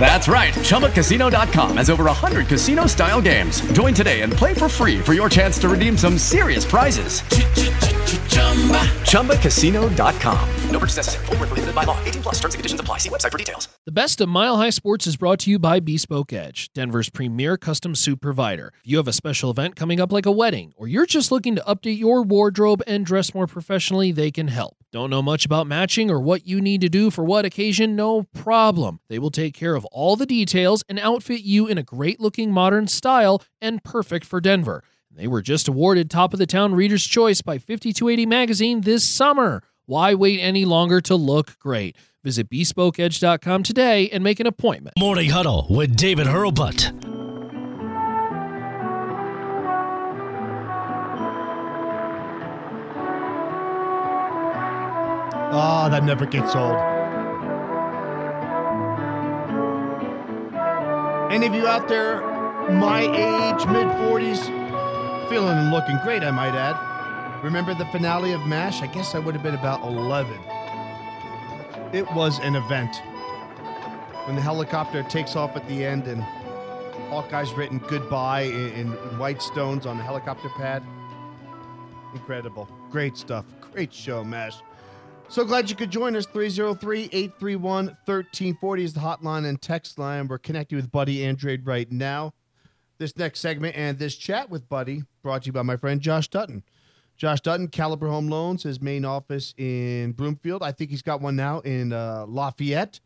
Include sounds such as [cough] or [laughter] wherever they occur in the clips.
That's right. ChumbaCasino.com has over 100 casino style games. Join today and play for free for your chance to redeem some serious prizes. ChumbaCasino.com. No purchase necessary. Full prohibited by law. 18 plus terms and conditions apply. See website for details. The best of Mile High Sports is brought to you by Bespoke Edge, Denver's premier custom suit provider. If you have a special event coming up like a wedding, or you're just looking to update your wardrobe and dress more professionally, they can help. Don't know much about matching or what you need to do for what occasion? No problem. They will take care of all the details and outfit you in a great looking modern style and perfect for Denver. They were just awarded Top of the Town Reader's Choice by 5280 Magazine this summer. Why wait any longer to look great? Visit bespokeedge.com today and make an appointment. Morning Huddle with David Hurlbut. Oh, that never gets old. Any of you out there, my age, mid 40s, feeling and looking great, I might add. Remember the finale of MASH? I guess I would have been about 11. It was an event. When the helicopter takes off at the end and Hawkeye's written goodbye in, in white stones on the helicopter pad. Incredible. Great stuff. Great show, MASH. So glad you could join us. 303 831 1340 is the hotline and text line. We're connecting with Buddy Andrade right now. This next segment and this chat with Buddy brought to you by my friend Josh Dutton. Josh Dutton, Caliber Home Loans, his main office in Broomfield. I think he's got one now in uh, Lafayette,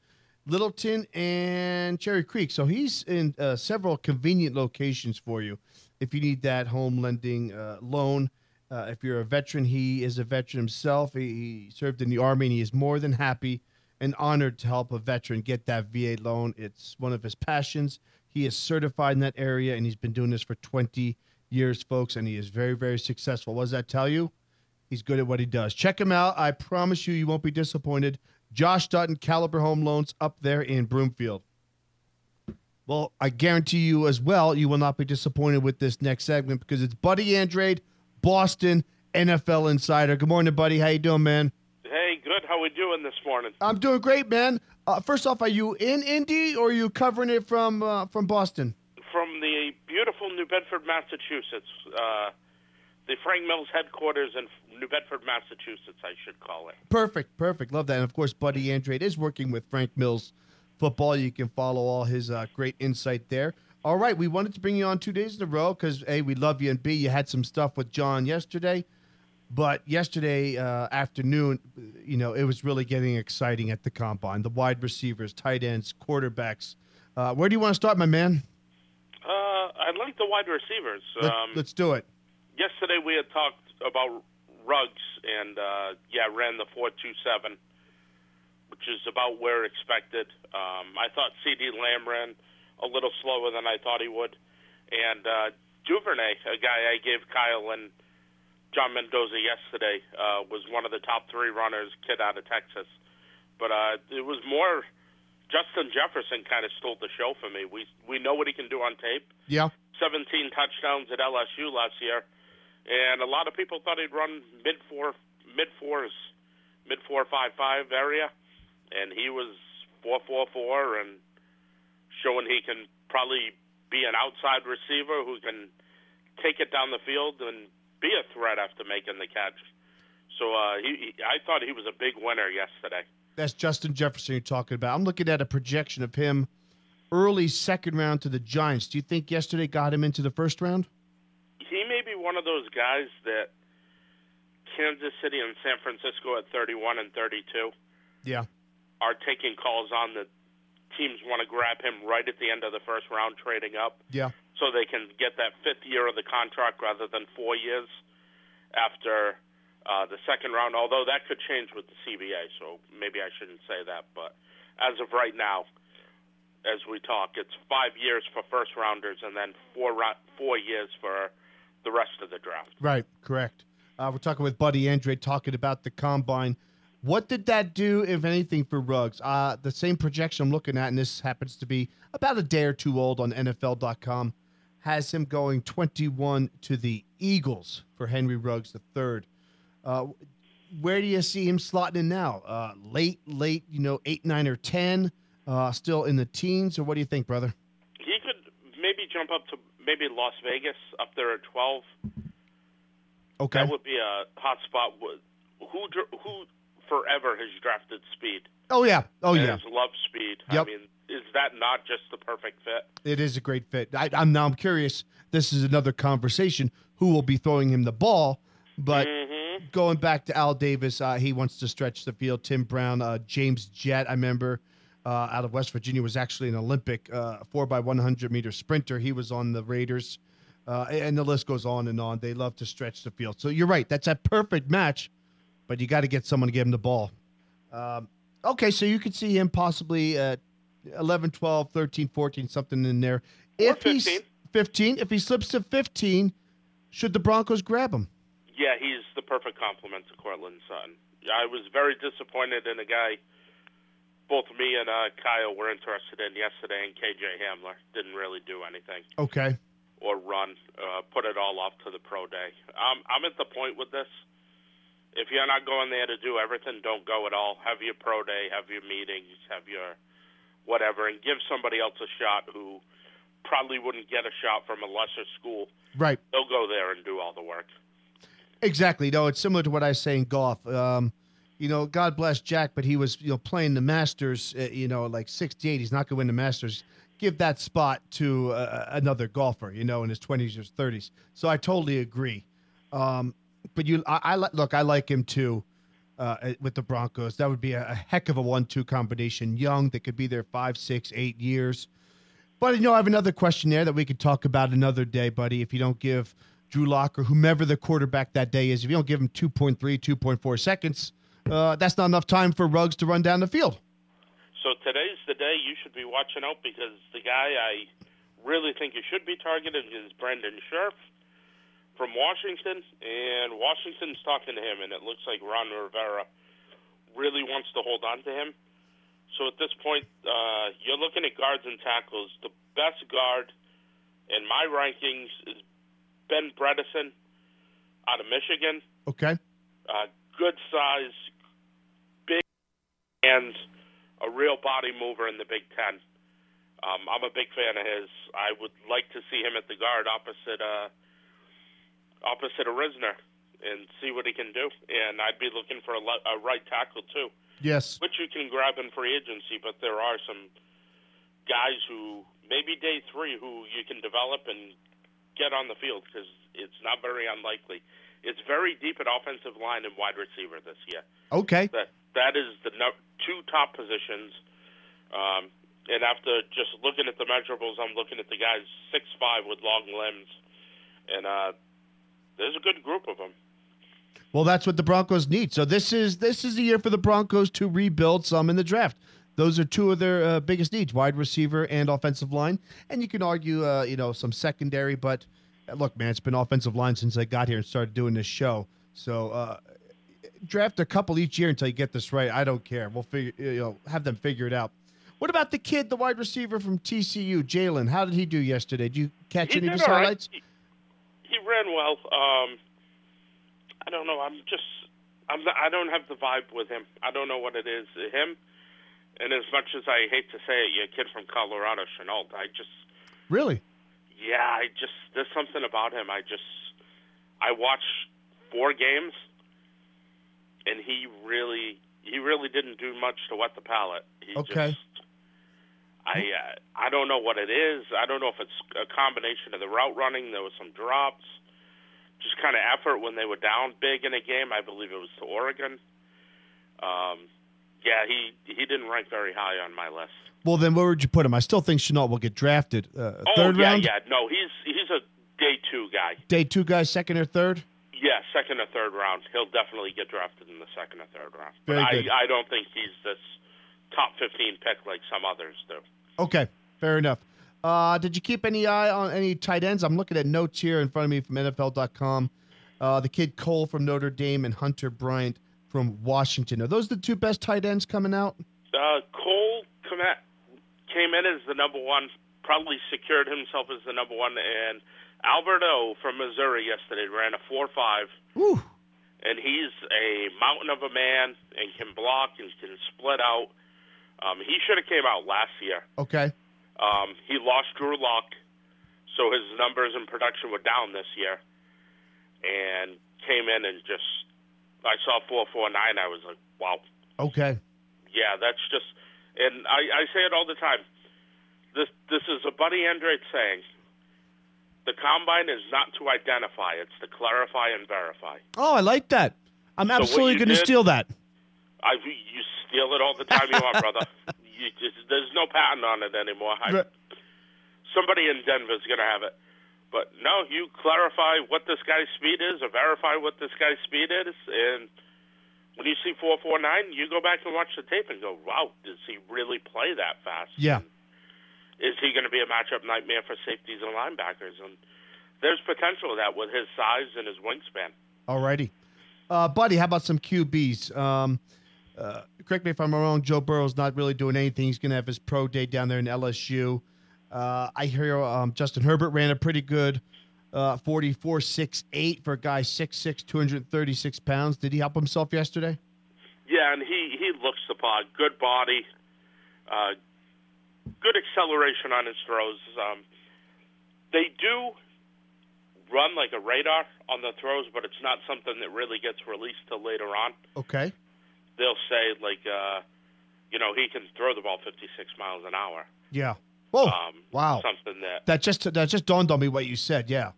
Littleton, and Cherry Creek. So he's in uh, several convenient locations for you if you need that home lending uh, loan. Uh, if you're a veteran, he is a veteran himself. He, he, served in the Army and he is more than happy and honored to help a veteran get that VA loan. It's one of his passions. He is certified in that area and he's been doing this for 20 years, folks, and he is very, very successful. What does that tell you? He's good at what he does. Check him out. I promise you, you won't be disappointed. Josh Dutton, Caliber Home Loans, up there in Broomfield. Well, I guarantee you as well, you will not be disappointed with this next segment because it's Buddy Andrade Boston NFL Insider. Good morning, buddy. How you doing, man? Hey, good. How we doing this morning? I'm doing great, man. Uh, first off, are you in Indy or are you covering it from uh, from Boston? From the beautiful New Bedford, Massachusetts. Uh, the Frank Mills headquarters in New Bedford, Massachusetts, I should call it. Perfect, perfect. Love that. And of course, Buddy Andrade is working with Frank Mills Football. You can follow all his uh, great insight there. All right, we wanted to bring you on two days in a row because a we love you and b you had some stuff with John yesterday, but yesterday uh, afternoon, you know, it was really getting exciting at the combine. The wide receivers, tight ends, quarterbacks. Uh, where do you want to start, my man? Uh, I'd like the wide receivers. Let, um, let's do it. Yesterday we had talked about Ruggs and uh, yeah, ran the four two seven, which is about where expected. Um, I thought CeeDee Lamb ran a little slower than I thought he would. And uh, Duvernay, a guy I gave Kyle and John Mendoza yesterday, uh, was one of the top three runners, kid out of Texas. But uh, it was more Justin Jefferson kind of stole the show for me. We we know what he can do on tape. Yeah. 17 touchdowns at LSU last year, and a lot of people thought he'd run mid four mid fours, mid four five five area, and he was four four four and showing he can probably be an outside receiver who can take it down the field and be a threat after making the catch. So uh, he, he, I thought he was a big winner yesterday. That's Justin Jefferson you're talking about. I'm looking at a projection of him early second round to the Giants. Do you think yesterday got him into the first round? He may be one of those guys that Kansas City and San Francisco at 31 and 32. Yeah. Are taking calls on that teams want to grab him right at the end of the first round, trading up. Yeah. So they can get that fifth year of the contract rather than four years after uh, the second round. Although that could change with the CBA, so maybe I shouldn't say that. But as of right now, as we talk, it's five years for first rounders and then four four years for the rest of the draft. Right. Correct. Uh, we're talking with Buddy Andre, talking about the combine. What did that do, if anything, for Ruggs? Uh, the same projection I'm looking at, and this happens to be about a day or two old on NFL.com, has him going 21 to the Eagles for Henry Ruggs the third. Uh, where do you see him slotting in now? Uh, late, late, you know, eight, nine, or ten? Uh, still in the teens, or what do you think, brother? He could maybe jump up to maybe Las Vegas up there at twelve. Okay. That would be a hot spot. Who who forever has drafted speed? Oh yeah. Oh and yeah. Has loved speed. Yep. I mean, is that not just the perfect fit? It is a great fit. I, I'm now I'm curious. This is another conversation. Who will be throwing him the ball? But Mm-hmm. going back to Al Davis, uh, he wants to stretch the field. Tim Brown, uh, James Jett, I remember uh, out of West Virginia, was actually an Olympic uh, four by 100 meter sprinter. He was on the Raiders, uh, and the list goes on and on. They love to stretch the field. So you're right. That's a perfect match, but you got to get someone to give him the ball. Um, okay, so you could see him possibly at 11, 12, 13, 14, something in there. If he's 15. 15, if he slips to 15, should the Broncos grab him? Yeah, he's the perfect complement to Courtland Sutton. I was very disappointed in a guy. Both me and uh, Kyle were interested in yesterday, and KJ Hamler didn't really do anything Okay. or run. Uh, put it all off to the pro day. Um, I'm at the point with this. If you're not going there to do everything, don't go at all. Have your pro day, have your meetings, have your whatever, and give somebody else a shot who probably wouldn't get a shot from a lesser school. Right. They'll go there and do all the work. Exactly. No, it's similar to what I say in golf. Um, you know, God bless Jack, but he was you know playing the Masters. Uh, you know, like 68. He's not going to win the Masters. Give that spot to uh, another golfer. You know, in his 20s or 30s. So I totally agree. Um, but you, I, I look. I like him too. Uh, with the Broncos, that would be a, a heck of a one-two combination. Young, that could be there five, six, eight years. But you know, I have another question there that we could talk about another day, buddy. If you don't give Drew Lock or whomever the quarterback that day is, if you don't give him 2.3, 2.4 seconds, uh, that's not enough time for Ruggs to run down the field. So today's the day you should be watching out because the guy I really think you should be targeting is Brandon Scherff from Washington, and Washington's talking to him, and it looks like Ron Rivera really wants to hold on to him. So at this point, uh, you're looking at guards and tackles. The best guard in my rankings is Ben Bredeson out of Michigan. Okay. Uh, good size, big hands, a real body mover in the Big Ten. Um, I'm a big fan of his. I would like to see him at the guard opposite uh, opposite of Risner and see what he can do. And I'd be looking for a, le- a right tackle too, Yes. which you can grab in free agency. But there are some guys who maybe day three who you can develop and get on the field because it's not very unlikely. It's very deep at offensive line and wide receiver this year. Okay. That that is the no, two top positions. Um, and after just looking at the measurables, I'm looking at the guys six five with long limbs, and uh, there's a good group of them. Well, that's what the Broncos need. So this is this is the year for the Broncos to rebuild some in the draft. Those are two of their uh, biggest needs: wide receiver and offensive line. And you can argue, uh, you know, some secondary. But look, man, it's been offensive line since I got here and started doing this show. So uh, draft a couple each year until you get this right. I don't care. We'll figure, you know, have them figure it out. What about the kid, the wide receiver from TCU, Jalen? How did he do yesterday? Did you catch He any of his all right. Highlights? He, he ran well. Um, I don't know. I'm just. I'm. Not, I don't have the vibe with him. I don't know what it is. To him, and as much as I hate to say it, you kid from Colorado, Shenault. I just. Really? Yeah, I just. There's something about him. I just. I watched four games, and he really. He really didn't do much to wet the palate. He Okay. Just, I uh, I don't know what it is. I don't know if it's a combination of the route running. There was some drops, just kind of effort when they were down big in a game. I believe it was to Oregon. Um, yeah, he he didn't rank very high on my list. Well, then where would you put him? I still think Shenault will get drafted. Uh, Oh third yeah, round? yeah. No, he's he's a day two guy. Day two guy, second or third? Yeah, second or third round. He'll definitely get drafted in the second or third round. But Very I. I don't think he's this top fifteen pick like some others do. Okay, fair enough. Uh, did you keep any eye on any tight ends? I'm looking at notes here in front of me from NFL.com. Uh, the kid Cole from Notre Dame and Hunter Bryant from Washington. Are those the two best tight ends coming out? Uh, Cole came in as the number one, probably secured himself as the number one, and Alberto from Missouri yesterday ran a four five. Woo. and he's a mountain of a man and can block and can split out. Um, he should have came out last year. Okay. Um, he lost Drew Lock, so his numbers and production were down this year, and came in and just I saw four four nine. I was like, wow, Okay. yeah, that's just. And I, I say it all the time. This this is a Buddy Andrade saying. The combine is not to identify; it's to clarify and verify. Oh, I like that. I'm what absolutely going to steal that. I you steal it all the time you want, brother. [laughs] You just, there's no patent on it anymore. I, somebody in Denver's gonna have it. But no, you clarify what this guy's speed is, or verify what this guy's speed is, and when you see four four nine, you go back and watch the tape and go, "Wow, does he really play that fast?" Yeah. Is he going to be a matchup nightmare for safeties and linebackers? And there's potential of that with his size and his wingspan. Alrighty. Uh, buddy, how about some QBs? Um, uh, correct me if I'm wrong. Joe Burrow's not really doing anything. He's going to have his pro day down there in LSU. Uh, I hear um, Justin Herbert ran a pretty good uh, 44 6 8 for a guy 6'6, 236 pounds. Did he help himself yesterday? Yeah, and he he looks the part. Good body, uh, good acceleration on his throws. Um, they do run like a radar on the throws, but it's not something that really gets released till later on. Okay. They'll say like, uh, you know, he can throw the ball 56 miles an hour. Yeah. Whoa. Um, wow. Something that That just that just dawned on me what you said. Yeah.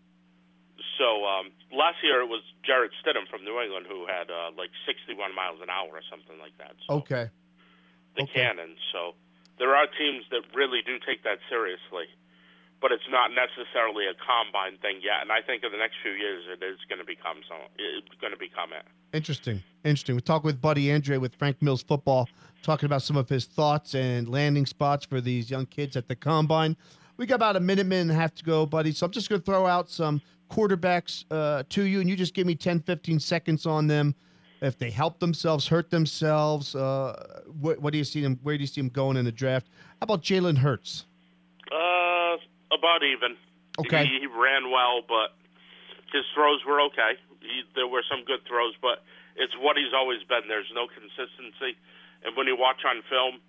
So um, last year it was Jarrett Stidham from New England who had uh, like 61 miles an hour or something like that. So Okay. the okay. cannon. So there are teams that really do take that seriously, but it's not necessarily a combine thing yet. And I think in the next few years it is going to become so. It's going to become it. Interesting. Interesting. We talked with Buddy Andre with Frank Mills Football, talking about some of his thoughts and landing spots for these young kids at the combine. We got about a minute, minute and a half to go, buddy. So I'm just going to throw out some quarterbacks uh, to you, and you just give me 10, 15 seconds on them. If they help themselves, hurt themselves, uh, what, what do you see them? Where do you see them going in the draft? How about Jalen Hurts? About even. Okay. He, he ran well, but his throws were okay. He, there were some good throws, but it's what he's always been. There's no consistency, and when you watch on film,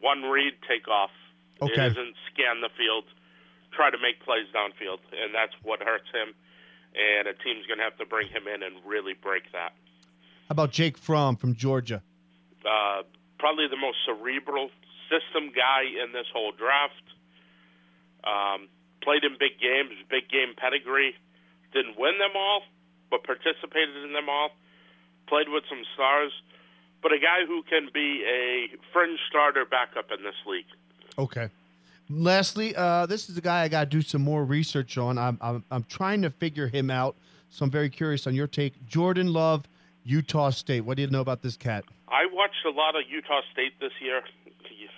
one read, take off. Okay. It isn't scan the field, try to make plays downfield, and that's what hurts him. And a team's going to have to bring him in and really break that. How about Jake Fromm from Georgia? uh, probably the most cerebral system guy in this whole draft. Um, played in big games, big game pedigree. Didn't win them all, but participated in them all. Played with some stars, but a guy who can be a fringe starter backup in this league. Okay. Lastly, uh, this is a guy I got to do some more research on. I'm, I'm I'm trying to figure him out, so I'm very curious on your take. Jordan Love, Utah State. What do you know about this cat? I watched a lot of Utah State this year.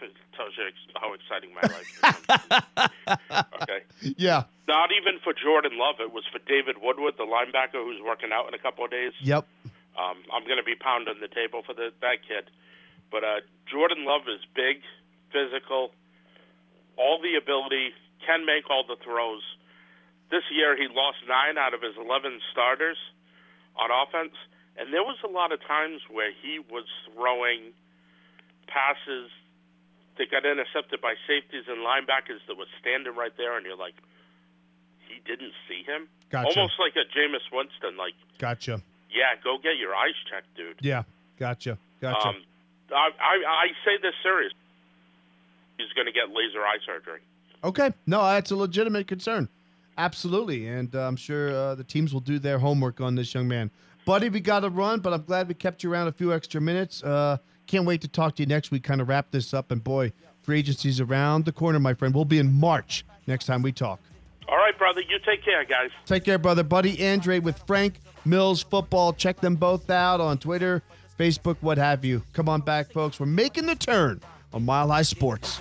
It tells you how exciting my life is. [laughs] okay. Yeah. Not even for Jordan Love. It was for David Woodward, the linebacker who's working out in a couple of days. Yep. Um, I'm going to be pounding the table for the, that kid. But uh, Jordan Love is big, physical, all the ability, can make all the throws. This year, he lost nine out of his 11 starters on offense, and there was a lot of times where he was throwing passes that got intercepted by safeties and linebackers that was standing right there, and you're like, he didn't see him. Gotcha. Almost like a Jameis Winston, like, Gotcha. yeah, go get your eyes checked, dude. Yeah. Gotcha. Gotcha. Um, I, I, I say this serious. He's going to get laser eye surgery. okay. No, that's a legitimate concern. Absolutely, and uh, I'm sure uh, the teams will do their homework on this young man. Buddy, we got to run, but I'm glad we kept you around a few extra minutes. Uh, can't wait to talk to you next week. Kind of wrap this up, and boy, free agency's around the corner, my friend. We'll be in March next time we talk. All right, brother. You take care, guys. Take care, brother. Buddy Andre with Frank Mills Football. Check them both out on Twitter, Facebook, what have you. Come on back, folks. We're making the turn on Mile High Sports.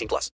18 plus.